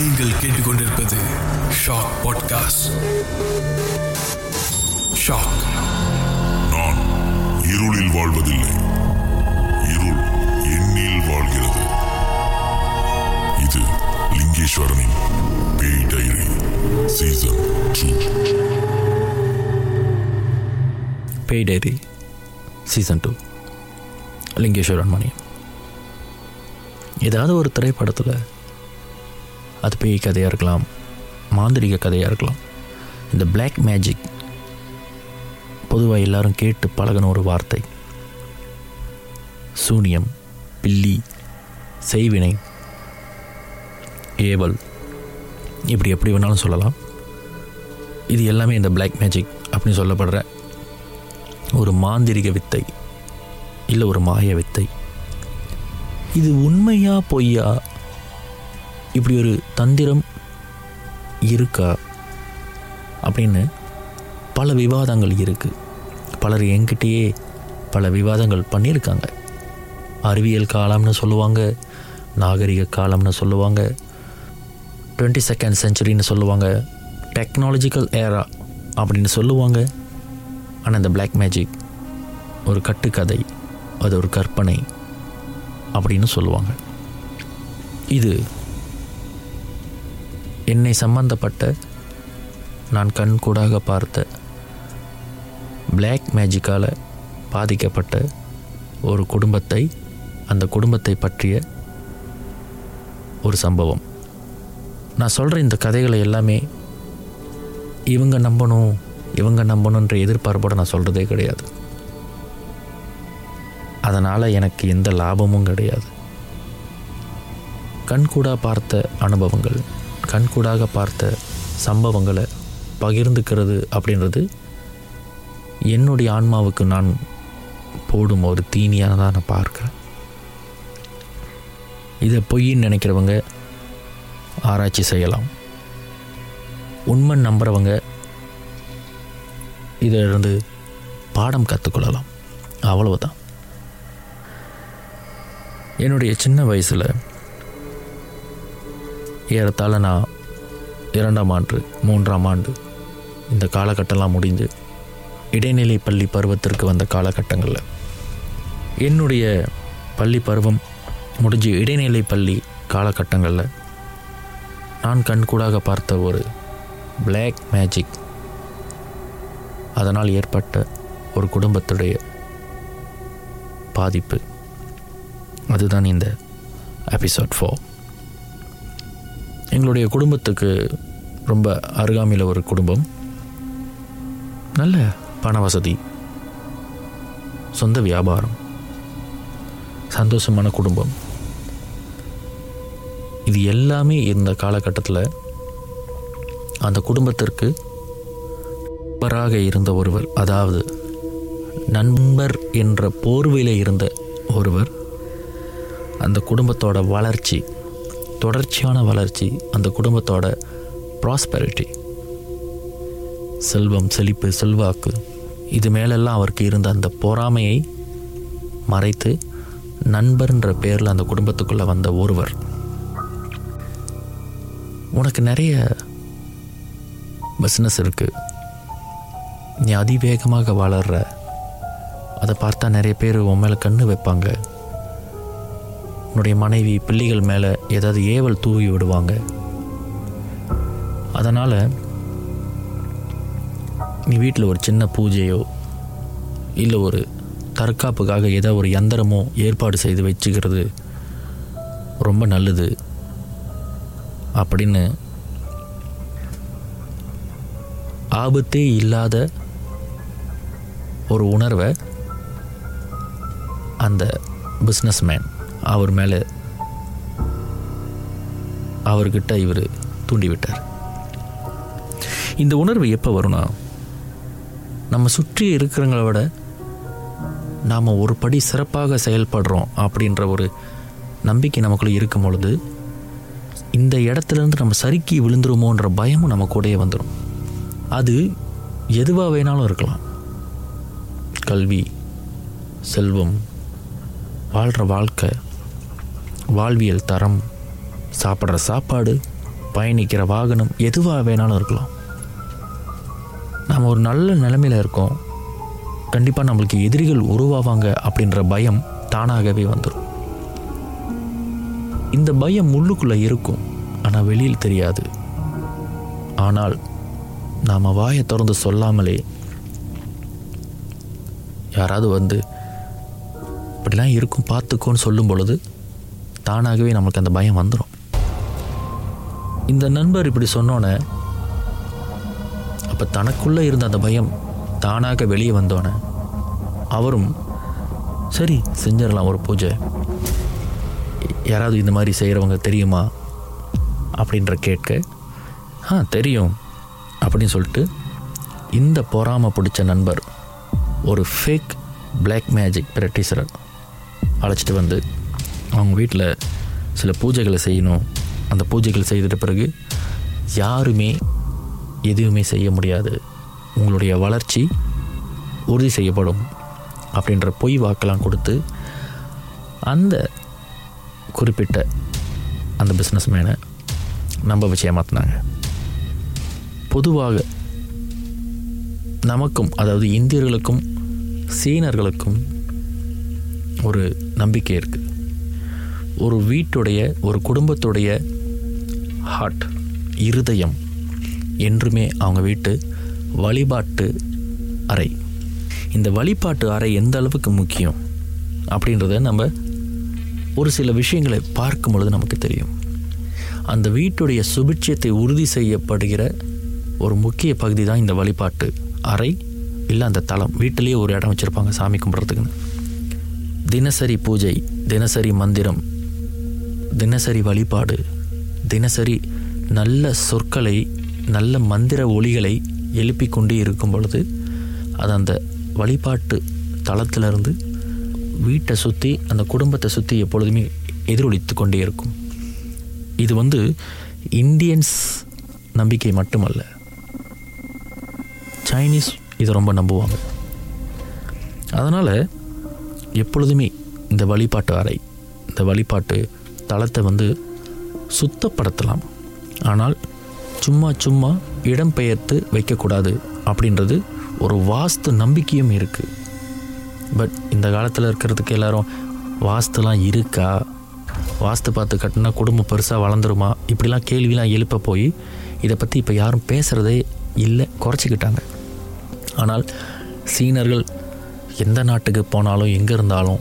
நீங்கள் கேட்டுக்கொண்டிருப்பது shock podcast shock நான் இருளில் வாழ்வதில்லை. இருள் என்னில் வாழ்கிறது. இது லிங்கேஸ்வரனின் பேய் டைரி சீசன் டூ பேய் diary season two Lingeswaran Mani ஏதாவது ஒரு திரைப்படத்தில் அது பேய் கதையாக இருக்கலாம் மாந்திரிக கதையாக இருக்கலாம். இந்த பிளாக் மேஜிக் பொதுவாக எல்லாரும் கேட்டு பழகின ஒரு வார்த்தை. சூனியம் பில்லி செய்வினை ஏவல் இப்படி எப்படி வேணாலும் சொல்லலாம். இது எல்லாமே இந்த பிளாக் மேஜிக் அப்படின்னு சொல்லப்படுற ஒரு மாந்திரிக வித்தை இல்லை ஒரு மாய வித்தை. இது உண்மையா பொய்யா இப்படி ஒரு தந்திரம் இருக்கா அப்படின்னு பல விவாதங்கள் இருக்குது பலர் என்கிட்டயே பல விவாதங்கள் பண்ணியிருக்காங்க. அறிவியல் காலம்னு சொல்லுவாங்க நாகரிக காலம்னு சொல்லுவாங்க டுவெண்ட்டி செகண்ட் செஞ்சுரின்னு சொல்லுவாங்க டெக்னாலஜிக்கல் ஏரா அப்படின்னு சொல்லுவாங்க. ஆனால் இந்த பிளாக் மேஜிக் ஒரு கட்டுக்கதை அது ஒரு கற்பனை அப்படின்னு சொல்லுவாங்க. இது என்னை சம்பந்தப்பட்ட நான் கண்கூடாக பார்த்த பிளாக் மேஜிக்கால் பாதிக்கப்பட்ட ஒரு குடும்பத்தை அந்த குடும்பத்தை பற்றிய ஒரு சம்பவம். நான் சொல்கிற இந்த கதைகளை எல்லாமே இவங்க நம்பணும் இவங்க நம்பணுன்ற எதிர்பார்ப்போடு நான் சொல்கிறதே கிடையாது. அதனால் எனக்கு எந்த லாபமும் கிடையாது. கண்கூடா பார்த்த அனுபவங்கள். கண்கூடாக பார்த்த சம்பவங்களை பகிர்ந்துக்கிறது அப்படின்றது என்னுடைய ஆன்மாவுக்கு நான் போடும் ஒரு தீனியாக தான் நான் பார்க்குறேன். இதை பொய்ன்னு நினைக்கிறவங்க ஆராய்ச்சி செய்யலாம். உண்மை நம்புகிறவங்க இதிலிருந்து பாடம் கற்றுக்கொள்ளலாம். அவ்வளவுதான். என்னுடைய சின்ன வயசில் ஏறத்தாழ நான் இரண்டாம் ஆண்டு மூன்றாம் ஆண்டு இந்த காலகட்டம்லாம் முடிஞ்சு இடைநிலை பள்ளி பருவத்திற்கு வந்த காலகட்டங்களில் என்னுடைய பள்ளி பருவம் முடிஞ்சு இடைநிலை பள்ளி காலகட்டங்களில் நான் கண்கூடாக பார்த்த ஒரு பிளாக் மேஜிக் அதனால் ஏற்பட்ட ஒரு குடும்பத்துடைய பாதிப்பு. அதுதான் இந்த எபிசோட் ஃபோர் எங்களுடைய குடும்பத்துக்கு ரொம்ப அருகாமையில் ஒரு குடும்பம். நல்ல பண வசதி. சொந்த வியாபாரம். சந்தோஷமான குடும்பம். இது எல்லாமே இந்த காலகட்டத்தில் அந்த குடும்பத்திற்கு நண்பராக இருந்த ஒருவர் அதாவது நண்பர் என்ற போர்வையில் இருந்த ஒருவர் அந்த குடும்பத்தோட வளர்ச்சி தொடர்ச்சியான வளர்ச்சி அந்த குடும்பத்தோட ப்ராஸ்பெரிட்டி செல்வம் செழிப்பு செல்வாக்கு இது மேலெல்லாம் அவருக்கு இருந்த அந்த பொறாமையை மறைத்து நண்பர்ன்ற பேரில் அந்த குடும்பத்துக்குள்ளே வந்த ஒருவர். உனக்கு நிறைய பிஸ்னஸ் இருக்குது நீ அதிவேகமாக வளர்ற. அதை பார்த்தா நிறைய பேர் உன் மேலே கண்ணு வைப்பாங்க. உன்னுடைய மனைவி பிள்ளைகள் மேலே ஏதாவது ஏவல் தூவி விடுவாங்க. அதனால் நீ வீட்டில் ஒரு சின்ன பூஜையோ இல்லை ஒரு தற்காப்புக்காக ஏதோ ஒரு யந்திரமோ ஏற்பாடு செய்து வச்சுக்கிறது ரொம்ப நல்லது. அப்படின்னு ஆபத்தே இல்லாத ஒரு உணர்வை அந்த பிஸ்னஸ்மேன் அவர் மேலே அவர்கிட்ட இவர் தூண்டிவிட்டார். இந்த உணர்வு எப்போ வரும்னா நம்ம சுற்றி இருக்கிறவங்கள விட நாம் ஒரு படி சிறப்பாக செயல்படுறோம் அப்படின்ற ஒரு நம்பிக்கை நமக்குள்ளே இருக்கும் பொழுது இந்த இடத்துலேருந்து நம்ம சறுக்கி விழுந்துருமோன்ற பயமும் நம்ம கூடயே வந்துடும் அது எதுவாக வேணாலும் இருக்கலாம். கல்வி செல்வம் வாழ்கிற வாழ்க்கை வாழ்வியல் தரம் சாப்பிட்ற சாப்பாடு பயணிக்கிற வாகனம் எதுவாக வேணாலும் இருக்கலாம். நாம் ஒரு நல்ல நிலைமையில் இருக்கோம். கண்டிப்பாக நம்மளுக்கு எதிரிகள் உருவாவாங்க அப்படின்ற பயம் தானாகவே வந்துடும் இந்த பயம் உள்ளுக்குள்ளே இருக்கும் ஆனால் வெளியில் தெரியாது. ஆனால் நாம் வாயை திறந்து சொல்லாமலே யாராவது வந்து இப்படிலாம் இருக்கும் பார்த்துக்கோன்னு சொல்லும் பொழுது தானாகவே நம்மளுக்கு அந்த பயம் வந்துடும் இந்த நண்பர் இப்படி சொன்னோன்னே அப்போ தனக்குள்ளே இருந்த அந்த பயம் தானாக வெளியே வந்தோன்னே அவரும் சரி செஞ்சிடலாம் ஒரு பூஜை. யாராவது இந்த மாதிரி செய்கிறவங்க தெரியுமா? அப்படின்ற கேட்க ஆ தெரியும் அப்படின்னு சொல்லிட்டு இந்த பொறாமை பிடிச்ச நண்பர் ஒரு ஃபேக் பிளாக் மேஜிக் ப்ராக்டிஸரை அழைச்சிட்டு வந்து அவங்க வீட்டில் சில பூஜைகளை செய்யணும். அந்த பூஜைகள் செய்துட்ட பிறகு யாருமே எதுவுமே செய்ய முடியாது. உங்களுடைய வளர்ச்சி உறுதி செய்யப்படும் அப்படின்ற பொய் வாக்கெல்லாம் கொடுத்து அந்த குறிப்பிட்ட அந்த பிஸ்னஸ் மேனை நம்ப வச்சு ஏமாத்தினாங்க. பொதுவாக நமக்கும் அதாவது இந்தியர்களுக்கும் சீனர்களுக்கும் ஒரு நம்பிக்கை இருக்குது ஒரு வீட்டுடைய ஒரு குடும்பத்துடைய ஹார்ட் இருதயம் என்றுமே அவங்க வீட்டு வழிபாட்டு அறை. இந்த வழிபாட்டு அறை எந்த அளவுக்கு முக்கியம்? அப்படின்றத நம்ம ஒரு சில விஷயங்களை பார்க்கும் பொழுது நமக்கு தெரியும். அந்த வீட்டுடைய சுபிட்சியத்தை உறுதி செய்யப்படுகிற ஒரு முக்கிய பகுதி தான் இந்த வழிபாட்டு அறை. இல்லை அந்த தளம் வீட்டிலேயே ஒரு இடம் வச்சுருப்பாங்க சாமி கும்பிட்றதுக்குன்னு. தினசரி பூஜை தினசரி மந்திரம் தினசரி வழிபாடு தினசரி நல்ல சொற்களை நல்ல மந்திர ஒளிகளை எழுப்பி கொண்டே இருக்கும் பொழுது அது அந்த வழிபாட்டு தளத்திலிருந்து வீட்டை சுற்றி அந்த குடும்பத்தை சுற்றி எப்பொழுதுமே எதிரொலித்து கொண்டே இருக்கும். இது வந்து இந்தியன்ஸ் நம்பிக்கை மட்டுமல்ல. சைனீஸ் இதை ரொம்ப நம்புவாங்க. அதனால் எப்பொழுதுமே இந்த வழிபாட்டு அறை இந்த வழிபாட்டு தளத்தை வந்து சுத்தப்படுத்தலாம். ஆனால் சும்மா சும்மா இடம்பெயர்த்து வைக்கக்கூடாது அப்படின்றது ஒரு வாஸ்து நம்பிக்கையும் இருக்குது பட் இந்த காலத்தில் இருக்கிறதுக்கு எல்லாரும் வாஸ்துலாம் இருக்கா? வாஸ்து பார்த்து கட்டினா குடும்பம் பெருசாக வளர்ந்துருமா? இப்படிலாம் கேள்விலாம் எழுப்ப போய் இதை பற்றி இப்போ யாரும் பேசுகிறதே இல்லை குறைச்சிக்கிட்டாங்க. ஆனால் சீனர்கள் எந்த நாட்டுக்கு போனாலும் எங்கே இருந்தாலும்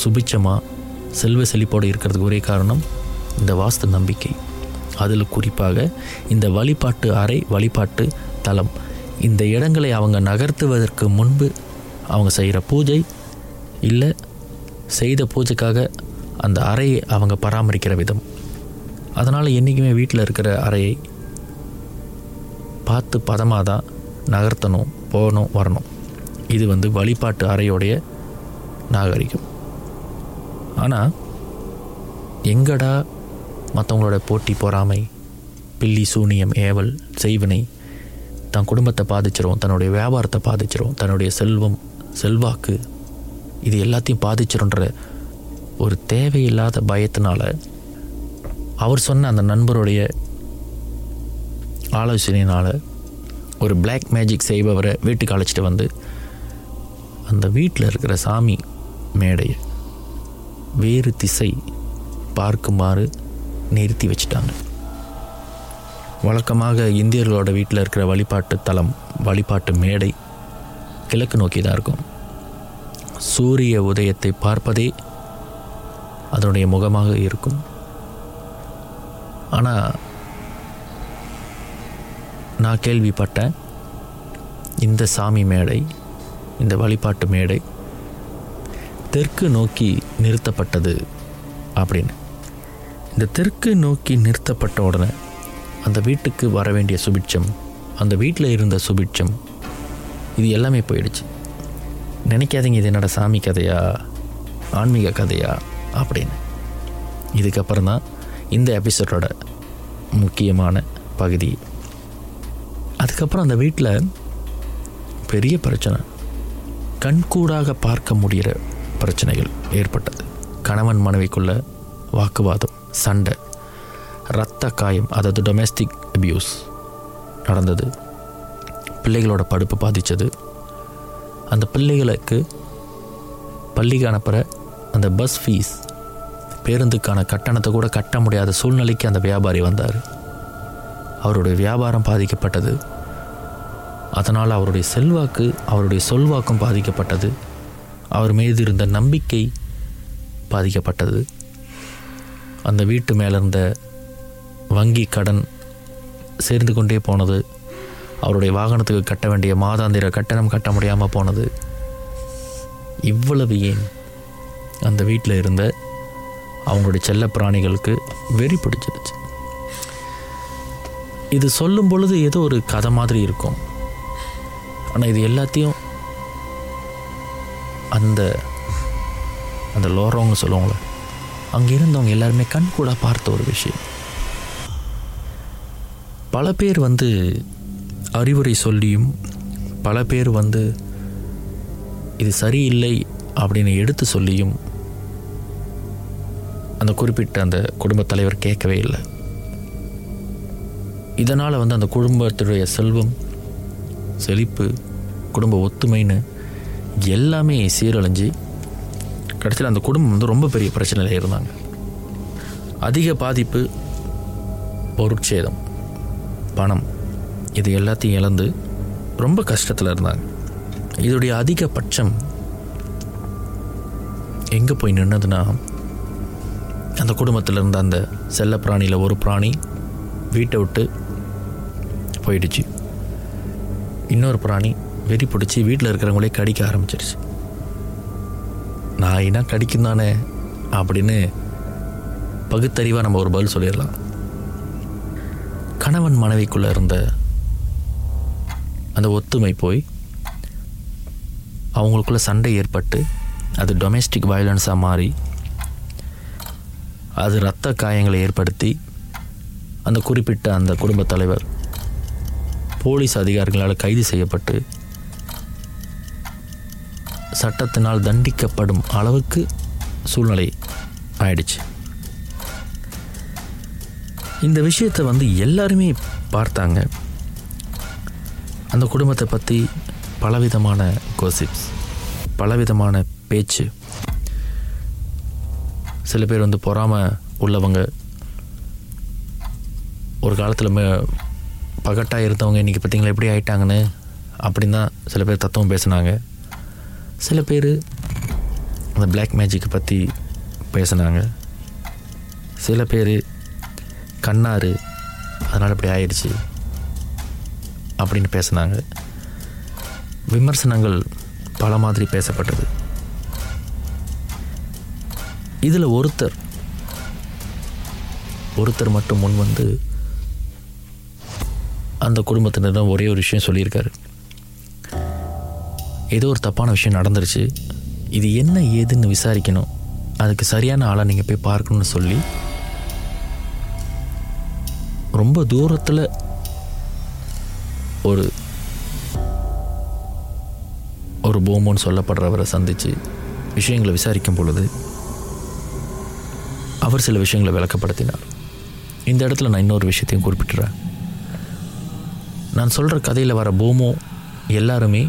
சுபிச்சமாக செல்வ செழிப்போடு இருக்கிறதுக்கு ஒரே காரணம் இந்த வாஸ்து நம்பிக்கை. அதில் குறிப்பாக இந்த வழிபாட்டு அறை வழிபாட்டு தலம். இந்த இடங்களை அவங்க நகர்த்துவதற்கு முன்பு அவங்க செய்கிற பூஜை இல்லை செய்த பூஜைக்காக அந்த அறையை அவங்க பராமரிக்கிற விதம். அதனால் என்றைக்குமே வீட்டில் இருக்கிற அறையை பார்த்து பதமாக தான் நகர்த்தணும் போகணும் வரணும். இது வந்து வழிபாட்டு அறையோடைய நாகரிகம். ஆனால் எங்கடா மற்றவங்களோட போட்டி பொறாமை? பில்லி சூனியம் ஏவல் செய்வினை. தன் குடும்பத்தை பாதிச்சிரும் தன்னுடைய வியாபாரத்தை பாதிச்சிரும் தன்னுடைய செல்வம் செல்வாக்கு. இது எல்லாத்தையும் பாதிச்சிருன்ற ஒரு தேவையில்லாத பயத்தினால அவர் சொன்ன அந்த நண்பருடைய ஆலோசனையினால் ஒரு பிளாக் மேஜிக் செய்பவரை வீட்டுக்கு அழைச்சிட்டு வந்து அந்த வீட்டில் இருக்கிற சாமி மேடையை வேறு திசை பார்க்குமாறு நிறுத்தி வச்சிட்டாங்க. வழக்கமாக இந்தியர்களோட வீட்டில் இருக்கிற வழிபாட்டு தலம் வழிபாட்டு மேடை கிழக்கு நோக்கி தான் இருக்கும். சூரிய உதயத்தை பார்ப்பதே அதனுடைய முகமாக இருக்கும். ஆனால் நான் கேள்விப்பட்டேன் இந்த சாமி மேடை இந்த வழிபாட்டு மேடை தெற்கு நோக்கி நிறுத்தப்பட்டது அப்படின்னு. இந்த தெற்கு நோக்கி நிறுத்தப்பட்ட உடனே அந்த வீட்டுக்கு வர வேண்டிய சுபிட்சம் அந்த வீட்டில் இருந்த சுபிட்சம் இது எல்லாமே போயிடுச்சு. நினைக்காதீங்க இது என்னோட சாமி கதையா ஆன்மீக கதையா அப்படின்னு. இதுக்கப்புறம் தான் இந்த எபிசோடோட முக்கியமான பகுதி. அதுக்கப்புறம் அந்த வீட்டில் பெரிய பிரச்சனை. கண்கூடாக பார்க்க முடிகிற பிரச்சனைகள் ஏற்பட்டது. கணவன் மனைவிக்குள்ள வாக்குவாதம் சண்டை இரத்த காயம் அதாவது டொமெஸ்டிக் அபியூஸ் நடந்தது. பிள்ளைகளோட படுப்பு பாதித்தது அந்த பிள்ளைகளுக்கு பள்ளிக்கு அனுப்புகிற அந்த பஸ் ஃபீஸ் பேருந்துக்கான கட்டணத்தை கூட கட்ட முடியாத சூழ்நிலைக்கு அந்த வியாபாரி வந்தார். அவருடைய வியாபாரம் பாதிக்கப்பட்டது. அதனால் அவருடைய செல்வாக்கு அவருடைய சொல்வாக்கும் பாதிக்கப்பட்டது. அவர் மீது இருந்த நம்பிக்கை பாதிக்கப்பட்டது. அந்த வீட்டு மேலே இருந்த வங்கி கடன் சேர்ந்து கொண்டே போனது. அவருடைய வாகனத்துக்கு கட்ட வேண்டிய மாதாந்திர கட்டணம் கட்ட முடியாமல் போனது. இவ்வளவு ஏன் அந்த வீட்டில் இருந்த அவங்களுடைய செல்ல பிராணிகளுக்கு வெறி பிடிச்சிருச்சு. இது சொல்லும் பொழுது ஏதோ ஒரு கதை மாதிரி இருக்கும். ஆனால் இது எல்லாத்தையும் அந்த அந்த லோரவங்க சொல்லுவாங்களே அங்கே இருந்தவங்க எல்லாருமே கண் கூட பார்த்த ஒரு விஷயம். பல பேர் வந்து அறிவுரை சொல்லியும் பல பேர் வந்து இது சரியில்லை அப்படின்னு எடுத்து சொல்லியும் அந்த குறிப்பிட்ட அந்த குடும்பத் தலைவர் கேட்கவே இல்லை. இதனால் வந்து அந்த குடும்பத்துடைய செல்வம் செழிப்பு குடும்ப ஒத்துமைன்னு எல்லாமே சீரழிஞ்சு கடைசியில் அந்த குடும்பம் வந்து ரொம்ப பெரிய பிரச்சனையில் இருந்தாங்க. அதிக பாதிப்பு பொருட்சேதம் பணம் இது எல்லாத்தையும் இழந்து ரொம்ப கஷ்டத்தில் இருந்தாங்க. இதோடைய அதிகபட்சம் எங்கே போய் நின்னதுன்னா அந்த குடும்பத்தில் இருந்த அந்த செல்ல பிராணியில் ஒரு பிராணி வீட்டை விட்டு போயிடுச்சு. இன்னொரு பிராணி வெறி பிடிச்சி வீட்டில் இருக்கிறவங்களே கடிக்க ஆரம்பிச்சிருச்சு. நாயினா கடிக்கும் தானே அப்படின்னு பகுத்தறிவாக நம்ம ஒரு பதில் சொல்லிடலாம். கணவன் மனைவிக்குள்ளே இருந்த அந்த ஒத்துமை போய் அவங்களுக்குள்ள சண்டை ஏற்பட்டு அது டொமெஸ்டிக் வயலன்ஸாக மாறி அது இரத்த காயங்களை ஏற்படுத்தி அந்த குறிப்பிட்ட அந்த குடும்பத் தலைவர் போலீஸ் அதிகாரிகளால் கைது செய்யப்பட்டு சட்டத்தினால் தண்டிக்கப்படும் அளவுக்கு சூழ்நிலை ஆயிடுச்சு. இந்த விஷயத்தை வந்து எல்லாருமே பார்த்தாங்க. அந்த குடும்பத்தை பற்றி பலவிதமான கோசிப்ஸ் பலவிதமான பேச்சு. சில பேர் வந்து பொறாமல் உள்ளவங்க. ஒரு காலத்தில் பகட்டாக இருந்தவங்க இன்றைக்கி பார்த்தீங்களா எப்படி ஆயிட்டாங்கன்னு அப்படின் தான் சில பேர் தத்துவம் பேசுனாங்க. சில பேர் அந்த பிளாக் மேஜிக்கை பற்றி பேசுனாங்க. சில பேர் கண்ணாறு அதனால் இப்படி ஆயிடுச்சு அப்படின்னு பேசுனாங்க. விமர்சனங்கள் பல மாதிரி பேசப்பட்டது. இதில் ஒருத்தர் ஒருத்தர் மட்டும் முன் வந்து அந்த குடும்பத்தினரிடம் ஒரே ஒரு விஷயம் சொல்லியிருக்காரு. ஏதோ ஒரு தப்பான விஷயம் நடந்துருச்சு. இது என்ன ஏதுன்னு விசாரிக்கணும். அதுக்கு சரியான ஆளை நீங்கள் போய் பார்க்கணும்னு சொல்லி. ரொம்ப தூரத்தில் ஒரு ஒரு போமோன்னு சொல்லப்படுறவரை சந்தித்து விஷயங்களை விசாரிக்கும் பொழுது அவர் சில விஷயங்களை விளக்கப்படுத்தினார். இந்த இடத்துல நான் இன்னொரு விஷயத்தையும் குறிப்பிட்டுறேன். நான் சொல்கிற கதையில் வர போமோ எல்லாருமே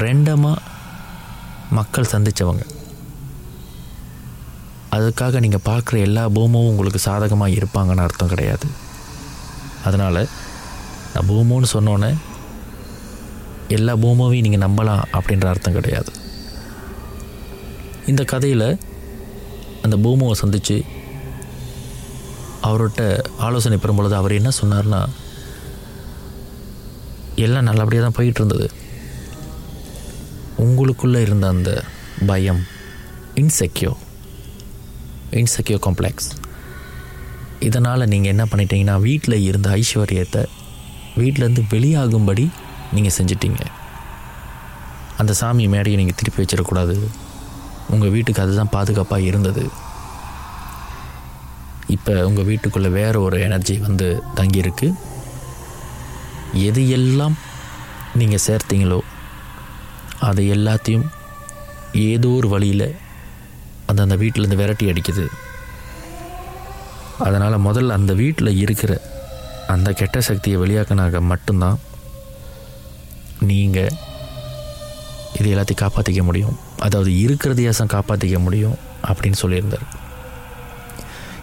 ரெண்டமாக மக்கள் சந்தித்தவங்க அதுக்காக நீங்கள் பார்க்குற எல்லா பூமும் உங்களுக்கு சாதகமாக இருப்பாங்கன்னு அர்த்தம் கிடையாது. அதனால் நான் பூமோன்னு சொன்னோன்னே எல்லா பூமாவையும் நீங்கள் நம்பலாம் அப்படின்ற அர்த்தம் கிடையாது. இந்த கதையில் அந்த பூமாவை சந்தித்து அவர்கிட்ட ஆலோசனை பெறும்பொழுது அவர் என்ன சொன்னார்னா எல்லாம் நல்லபடியாக தான் போயிட்டு இருந்தது. உங்களுக்குள்ளே இருந்த அந்த பயம் இன்செக்யூர் இன்செக்யூர் காம்ப்ளெக்ஸ் இதனால் நீங்கள் என்ன பண்ணிட்டீங்கன்னா வீட்டில் இருந்த ஐஸ்வர்யத்தை வீட்டிலேருந்து வெளியாகும்படி நீங்கள் செஞ்சிட்டீங்க. அந்த சாமி மேடையை நீங்கள் திருப்பி வச்சிடக்கூடாது. உங்கள் வீட்டுக்கு அதுதான் பாதுகாப்பாக இருந்தது. இப்போ உங்கள் வீட்டுக்குள்ளே வேறு ஒரு எனர்ஜி வந்து தங்கியிருக்கு. எது எல்லாம் நீங்கள் சேர்த்தீங்களோ அதை எல்லாத்தையும் ஏதோ ஒரு வழியில் அந்த அந்த வீட்டிலேருந்து விரட்டி அடிக்குது. அதனால் முதல்ல அந்த வீட்டில் இருக்கிற அந்த கெட்ட சக்தியை வெளியாக்கினாக்க மட்டும்தான் நீங்கள் இது எல்லாத்தையும் காப்பாற்றிக்க முடியும். அதாவது இருக்கிறதையாசம் காப்பாற்றிக்க முடியும் அப்படின்னு சொல்லியிருந்தார்.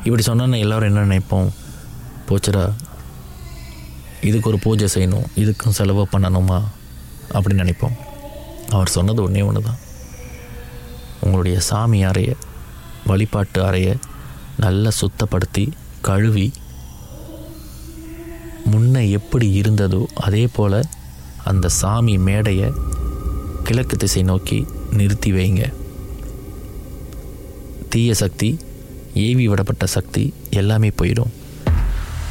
இப்படி சொன்னால் எல்லோரும் என்ன நினைப்போம்? போச்சுடா இதுக்கு ஒரு பூஜை செய்யணும் இதுக்கும் செலவு பண்ணணுமா அப்படின்னு நினைப்போம். அவர் சொன்னது ஒன்றே ஒன்று தான் உங்களுடைய சாமி அறையை வழிபாட்டு அறையை நல்லா சுத்தப்படுத்தி கழுவி முன்ன எப்படி இருந்ததோ அதே போல் அந்த சாமி மேடையை கிழக்கு திசை நோக்கி நிறுத்தி வைங்க. தீய சக்தி ஏவி விடப்பட்ட சக்தி எல்லாமே போயிடும்.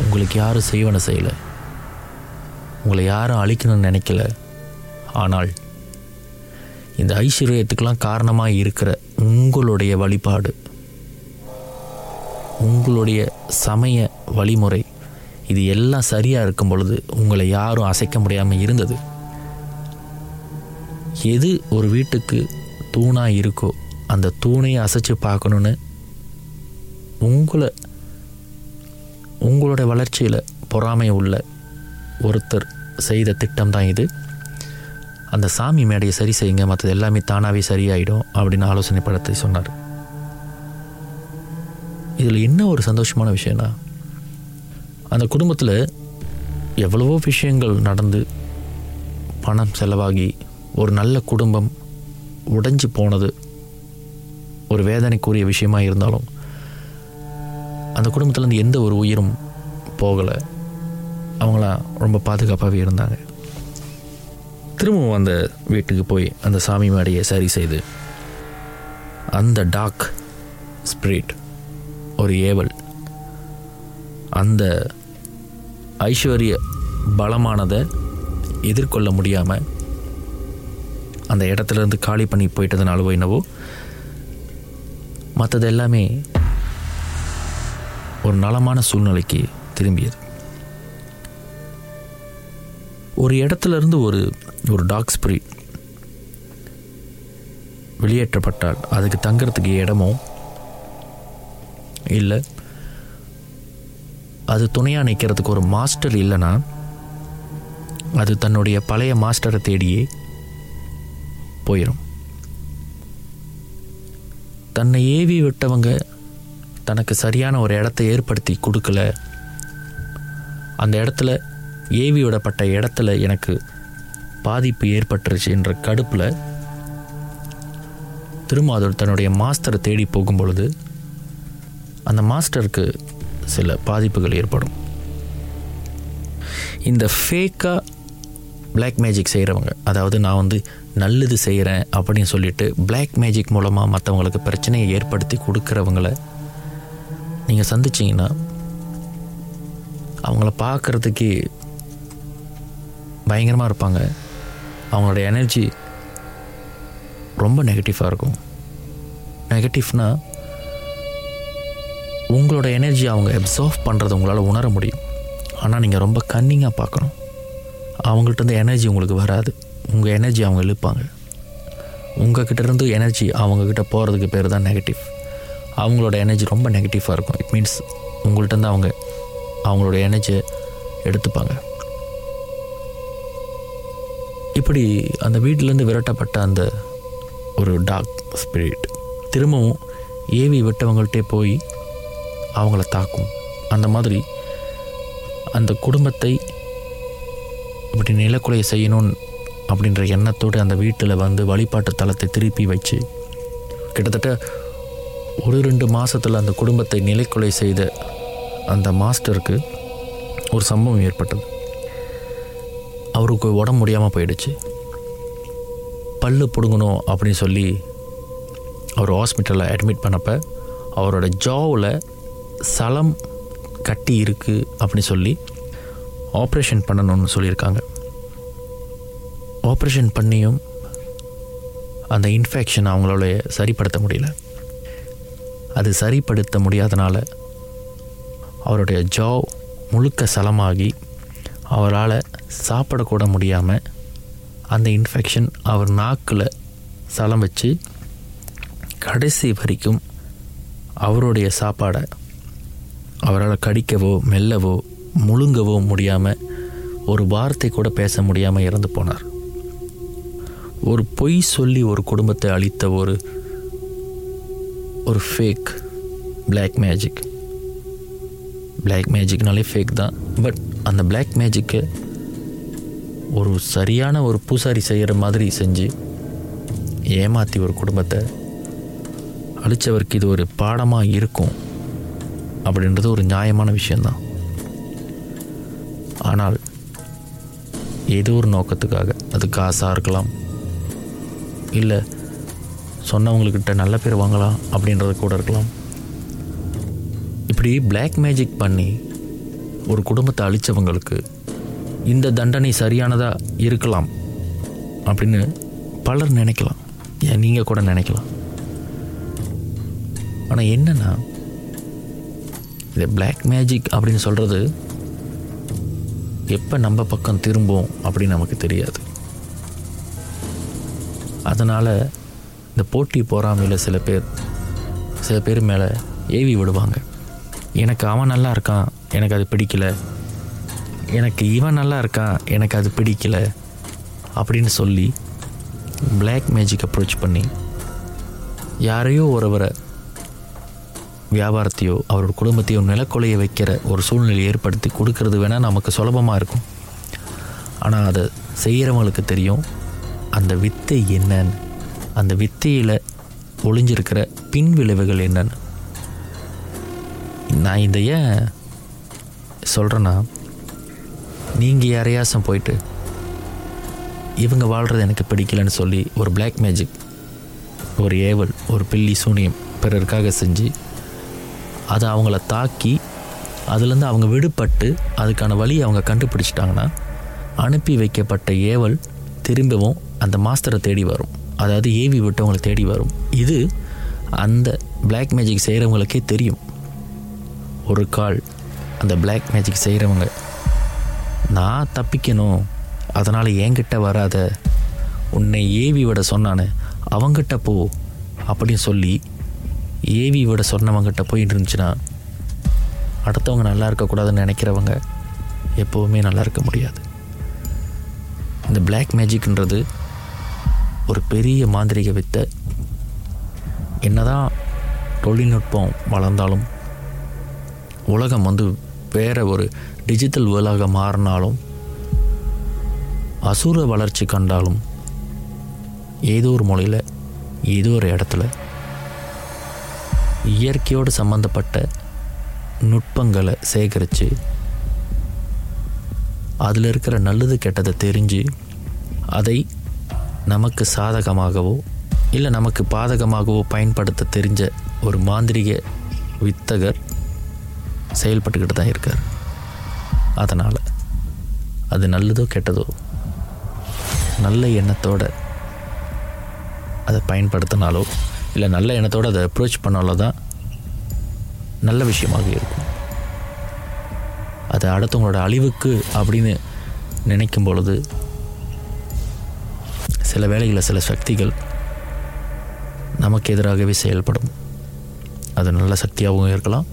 உங்களுக்கு யாரும் செய்வன செய்யலை. உங்களை யாரும் அழிக்கணும்னு நினைக்கல. ஆனால் இந்த ஐஸ்வர்யத்துக்கெல்லாம் காரணமாக இருக்கிற உங்களுடைய வழிபாடு உங்களுடைய சமய வழிமுறை இது எல்லாம் சரியாக இருக்கும் பொழுது உங்களை யாரும் அசைக்க முடியாமல் இருந்தது. எது ஒரு வீட்டுக்கு தூணாக இருக்கோ அந்த தூணையை அசைச்சு பார்க்கணுன்னு உங்களை உங்களோட வளர்ச்சியில் பொறாமை உள்ள ஒருத்தர் செய்த திட்டம் தான் இது. அந்த சாமி மேடையை சரி செய்யுங்க மற்றது எல்லாமே தானாகவே சரியாயிடும் அப்படின்னு ஆலோசனை படத்தை சொன்னார். இதில் என்ன ஒரு சந்தோஷமான விஷயம்னா அந்த குடும்பத்தில் எவ்வளவோ விஷயங்கள் நடந்து பணம் செலவாகி ஒரு நல்ல குடும்பம் உடைஞ்சு போனது ஒரு வேதனைக்குரிய விஷயமா இருந்தாலும் அந்த குடும்பத்துலேருந்து எந்த ஒரு உயிரும் போகலை. அவங்களாம் ரொம்ப பாதுகாப்பாகவே இருந்தாங்க. திரும்பவும் அந்த வீட்டுக்கு போய் அந்த சாமி மேடையை சரி செய்து அந்த டாக் ஸ்பிரிட் ஒரு ஏவல் அந்த ஐஸ்வர்ய பலமானதை எதிர்கொள்ள முடியாமல் அந்த இடத்துலேருந்து காலி பண்ணி போயிட்டதுனாலவோ என்னவோ மற்றது எல்லாமே ஒரு நலமான சூழ்நிலைக்கு திரும்பியது. ஒரு இடத்துல இருந்து ஒரு ஒரு டாக் ஸ்ப்ரீ வெளியேற்றப்பட்டால் அதுக்கு தங்குறதுக்கு இடமோ இல்லை அது துணையாக நிற்கிறதுக்கு ஒரு மாஸ்டர் இல்லைன்னா அது தன்னுடைய பழைய மாஸ்டரை தேடியே போயிடும் தன்னை ஏவி விட்டவங்க தனக்கு சரியான ஒரு இடத்த ஏற்படுத்தி கொடுக்கல. அந்த இடத்துல ஏவி விடப்பட்ட இடத்துல எனக்கு பாதிப்பு ஏற்பட்டுருச்சு என்ற கடுப்பில் திரும்ப தன்னுடைய மாஸ்டரை தேடி போகும் பொழுது அந்த மாஸ்டருக்கு சில பாதிப்புகள் ஏற்படும். இந்த ஃபேக்காக பிளாக் மேஜிக் செய்கிறவங்க அதாவது நான் வந்து நல்லது செய்கிறேன் அப்படின்னு சொல்லிட்டு பிளாக் மேஜிக் மூலமாக மற்றவங்களுக்கு பிரச்சனையை ஏற்படுத்தி கொடுக்குறவங்கள நீங்கள் சந்திச்சிங்கன்னா அவங்கள பார்க்குறதுக்கே பயங்கரமாக இருப்பாங்க. அவங்களோட எனர்ஜி ரொம்ப நெகட்டிவாக இருக்கும். நெகட்டிவ்னால் உங்களோட எனர்ஜி அவங்க அப்சர்வ் பண்ணுறது உங்களால் உணர முடியும். ஆனால் நீங்கள் ரொம்ப கன்னிங்காக பார்க்கணும். அவங்கள்ட்ட இருந்து எனர்ஜி உங்களுக்கு வராது. உங்கள் எனர்ஜி அவங்க இழுப்பாங்க. உங்கள் இருந்து எனர்ஜி அவங்கக்கிட்ட போகிறதுக்கு பேர் தான் நெகட்டிவ் அவங்களோட எனர்ஜி ரொம்ப நெகட்டிவாக இருக்கும். இட் மீன்ஸ் உங்கள்கிட்ட இருந்து அவங்க அவங்களோட எனர்ஜியை எடுத்துப்பாங்க. இப்படி அந்த வீட்டிலேருந்து விரட்டப்பட்ட அந்த ஒரு டாக் ஸ்பிரிட் திரும்பவும் ஏவி விட்டவங்கள்ட்டே போய் அவங்கள தாக்கும். அந்த மாதிரி அந்த குடும்பத்தை இப்படி நிலக்குலையை செய்யணும் அப்படின்ற எண்ணத்தோடு அந்த வீட்டில் வந்து வழிபாட்டு தலத்தை திருப்பி வச்சு கிட்டத்தட்ட ஒரு ரெண்டு மாதத்தில் அந்த குடும்பத்தை நிலைக்குலை செய்த அந்த மாஸ்டருக்கு ஒரு சம்பவம் ஏற்பட்டது. அவருக்கு உடம்பு முடியாமல் போயிடுச்சு. பல்லு பிடுங்கணும் அப்படின்னு சொல்லி அவர் ஹாஸ்பிட்டலில் அட்மிட் பண்ணப்போ அவரோட ஜாவில் சலம் கட்டி இருக்குது அப்படின்னு சொல்லி ஆப்ரேஷன் பண்ணணும்னு சொல்லியிருக்காங்க. ஆப்ரேஷன் பண்ணியும் அந்த இன்ஃபெக்ஷன் அவங்களால சரிப்படுத்த முடியல. அது சரிப்படுத்த முடியாதனால அவருடைய ஜா முழுக்க சலமாகி அவரால் சாப்பிடக்கூட முடியாமல் அந்த இன்ஃபெக்ஷன் அவர் நாக்கில் சலம் வச்சு கடைசி வரைக்கும் அவருடைய சாப்பாடை அவரால் கடிக்கவோ மெல்லவோ முழுங்கவோ முடியாமல் ஒரு வார்த்தை கூட பேச முடியாமல் இறந்து போனார். ஒரு பொய் சொல்லி ஒரு குடும்பத்தை அழித்த ஒரு ஒரு ஃபேக் பிளாக் மேஜிக் பிளாக் மேஜிக்னாலே ஃபேக் தான். பட் அந்த பிளாக் மேஜிக்கை ஒரு சரியான ஒரு பூசாரி செய்கிற மாதிரி செஞ்சு ஏமாற்றி ஒரு குடும்பத்தை அழித்தவருக்கு இது ஒரு பாடமாக இருக்கும் அப்படின்றது ஒரு நியாயமான விஷயந்தான். ஆனால் ஏதோ ஒரு நோக்கத்துக்காக அது காசாக இருக்கலாம். இல்லை சொன்னவங்கக்கிட்ட நல்ல பேர் வாங்கலாம் அப்படின்றது கூட இருக்கலாம். இப்படி பிளாக் மேஜிக் பண்ணி ஒரு குடும்பத்தை அழித்தவங்களுக்கு இந்த தண்டனை சரியானதாக இருக்கலாம் அப்படின்னு பலர் நினைக்கலாம். ஏன் நீங்கள் கூட நினைக்கலாம். ஆனால் என்னென்னா இந்த பிளாக் மேஜிக் அப்படின்னு சொல்கிறது எப்போ நம்ம பக்கம் திரும்பும் அப்படின்னு நமக்கு தெரியாது. அதனால் இந்த போட்டி பொறாமையில் சில பேர் சில பேர் மேலே ஏவி விடுவாங்க. எனக்கு அவன் நல்லா இருக்கான் எனக்கு அது பிடிக்கல எனக்கு இவன் நல்லா இருக்கான் எனக்கு அது பிடிக்கல. அப்படின்னு சொல்லி பிளாக் மேஜிக் அப்ரோச் பண்ணி யாரையோ ஒருவரை வியாபாரத்தையோ அவரோட குடும்பத்தையோ நிலக்கொலைய வைக்கிற ஒரு சூழ்நிலை ஏற்படுத்தி கொடுக்கறது வேணால் நமக்கு சுலபமாக இருக்கும். ஆனால் அதை செய்கிறவங்களுக்கு தெரியும் அந்த வித்தை என்னன்னு. அந்த வித்தையில் ஒளிஞ்சிருக்கிற பின் விளைவுகள் என்னன்னு. நான் இதை ஏன் சொல்கிறேன்னா நீங்கள் யாரையாசம் போயிட்டு? இவங்க வாழ்கிறது எனக்கு பிடிக்கலன்னு சொல்லி ஒரு பிளாக் மேஜிக் ஒரு ஏவல் ஒரு பில்லி சூனியம் பிறருக்காக செஞ்சு அதை அவங்கள தாக்கி அதுலேருந்து அவங்க விடுபட்டு அதுக்கான வழியை அவங்க கண்டுபிடிச்சிட்டாங்கன்னா அனுப்பி வைக்கப்பட்ட ஏவல் திரும்பவும் அந்த மாஸ்டரை தேடி வரும். அதாவது ஏவி விட்டவங்களை தேடி வரும். இது அந்த பிளாக் மேஜிக் செய்கிறவங்களுக்கே தெரியும். ஒரு கால் அந்த பிளாக் மேஜிக் செய்கிறவங்க நான் தப்பிக்கணும். அதனால் என்கிட்ட வராத. உன்னை ஏவி விட சொன்னானே அவங்கிட்ட போ அப்படின்னு சொல்லி ஏவி விட சொன்னவங்கிட்ட போயிட்டு இருந்துச்சுன்னா அடுத்தவங்க நல்லா இருக்கக்கூடாதுன்னு நினைக்கிறவங்க எப்போவுமே நல்லா இருக்க முடியாது. இந்த பிளாக் மேஜிக்ன்றது ஒரு பெரிய மாந்திரிக வித்தை என்னதான் தொழில்நுட்பம் வளர்ந்தாலும் உலகம் வந்து வேறு ஒரு டிஜிட்டல் வேர்லாக மாறினாலும் அசுர வளர்ச்சி கண்டாலும் ஏதோ ஒரு மொழியில் ஏதோ ஒரு இடத்துல இயற்கையோடு சம்மந்தப்பட்ட நுட்பங்களை சேகரித்து அதில் இருக்கிற நல்லது கெட்டதை தெரிஞ்சு அதை நமக்கு சாதகமாகவோ இல்லை நமக்கு பாதகமாகவோ பயன்படுத்த தெரிஞ்ச ஒரு மாந்திரிக வித்தகர் செயல்பட்டுக்கிட்டு தான் இருக்கார். அதனால் அது நல்லதோ கெட்டதோ நல்ல எண்ணத்தோட அதை பயன்படுத்தினாலோ இல்லை நல்ல எண்ணத்தோடு அதை அப்ரோச் பண்ணாலோ தான் நல்ல விஷயமாக இருக்கும். அது அடுத்தவங்களோட அழிவுக்கு அப்படின்னு நினைக்கும் பொழுது சில வேளைகளில் சில சக்திகள் நமக்கு எதிராகவே செயல்படும். அது நல்ல சக்தியாகவும் இருக்கலாம்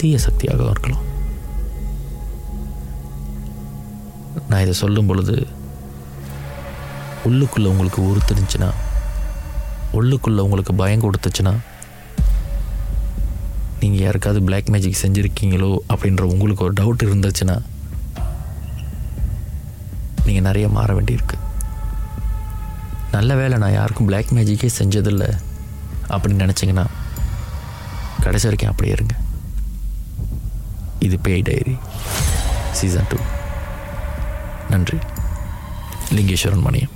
தீய சக்தியாகவும் இருக்கலாம். நான் இதை சொல்லும் பொழுது உள்ளுக்குள்ளே உங்களுக்கு உறுத்துனுச்சுன்னா உள்ளுக்குள்ளே உங்களுக்கு பயம் கொடுத்துச்சுன்னா நீங்கள் யாருக்காவது பிளாக் மேஜிக் செஞ்சுருக்கீங்களோ அப்படின்ற உங்களுக்கு ஒரு டவுட் இருந்துச்சுன்னா நீங்கள் நிறைய மாற வேண்டியிருக்கு. நல்ல வேலை நான் யாருக்கும் பிளாக் மேஜிக்கே செஞ்சதில்லை அப்படின்னு நினச்சிங்கன்னா கடைசி வரைக்கும் அப்படியே இருங்க. இது பேய் டைரி சீசன் டூ நன்றி. லிங்கேஸ்வரன் மணியம்